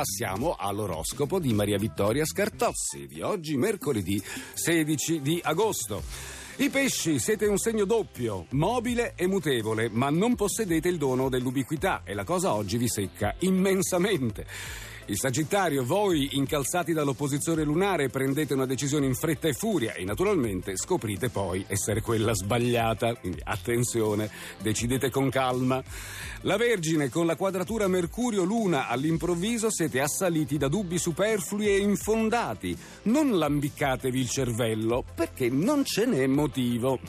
Passiamo all'oroscopo di Maria Vittoria Scartozzi di oggi, mercoledì 16 di agosto. I pesci siete un segno doppio, mobile e mutevole, ma non possedete il dono dell'ubiquità e la cosa oggi vi secca immensamente. Il Sagittario, voi incalzati dall'opposizione lunare prendete una decisione in fretta e furia e naturalmente scoprite poi essere quella sbagliata. Quindi attenzione, decidete con calma. La Vergine, con la quadratura Mercurio-Luna all'improvviso siete assaliti da dubbi superflui e infondati. Non lambiccatevi il cervello perché non ce n'è motivo.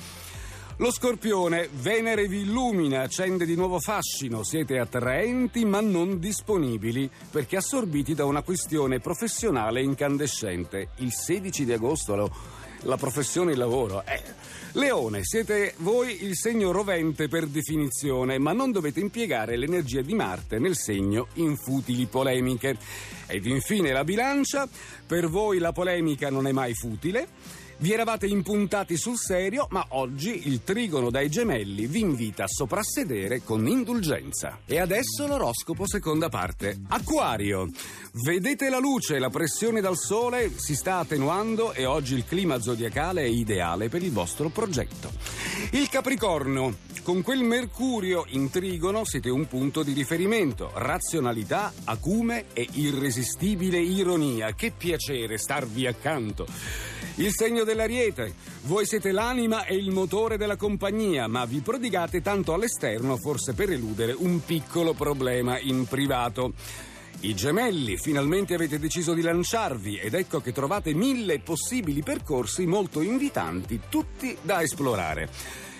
Lo scorpione, Venere vi illumina, accende di nuovo fascino, siete attraenti ma non disponibili perché assorbiti da una questione professionale incandescente. Il 16 di agosto lo, la professione e il lavoro. Eh. Leone, siete voi il segno rovente per definizione, ma non dovete impiegare l'energia di Marte nel segno in futili polemiche. Ed infine la bilancia, per voi la polemica non è mai futile. Vi eravate impuntati sul serio, ma oggi il trigono dai gemelli vi invita a soprassedere con indulgenza. E adesso l'oroscopo seconda parte. Acquario. Vedete la luce, la pressione dal sole si sta attenuando e oggi il clima zodiacale è ideale per il vostro progetto. Il Capricorno. Con quel Mercurio in trigono siete un punto di riferimento. Razionalità, acume e irresistibile ironia. Che piacere starvi accanto. Il segno dell'ariete. Voi siete l'anima e il motore della compagnia, ma vi prodigate tanto all'esterno forse per eludere un piccolo problema in privato. I gemelli, finalmente avete deciso di lanciarvi ed ecco che trovate mille possibili percorsi molto invitanti, tutti da esplorare.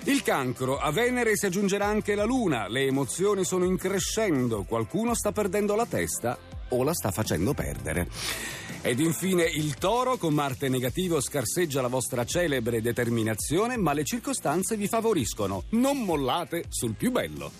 Il cancro, a Venere si aggiungerà anche la luna, le emozioni sono in crescendo, qualcuno sta perdendo la testa o la sta facendo perdere. Ed infine il toro con Marte negativo scarseggia la vostra celebre determinazione, ma le circostanze vi favoriscono. Non mollate sul più bello.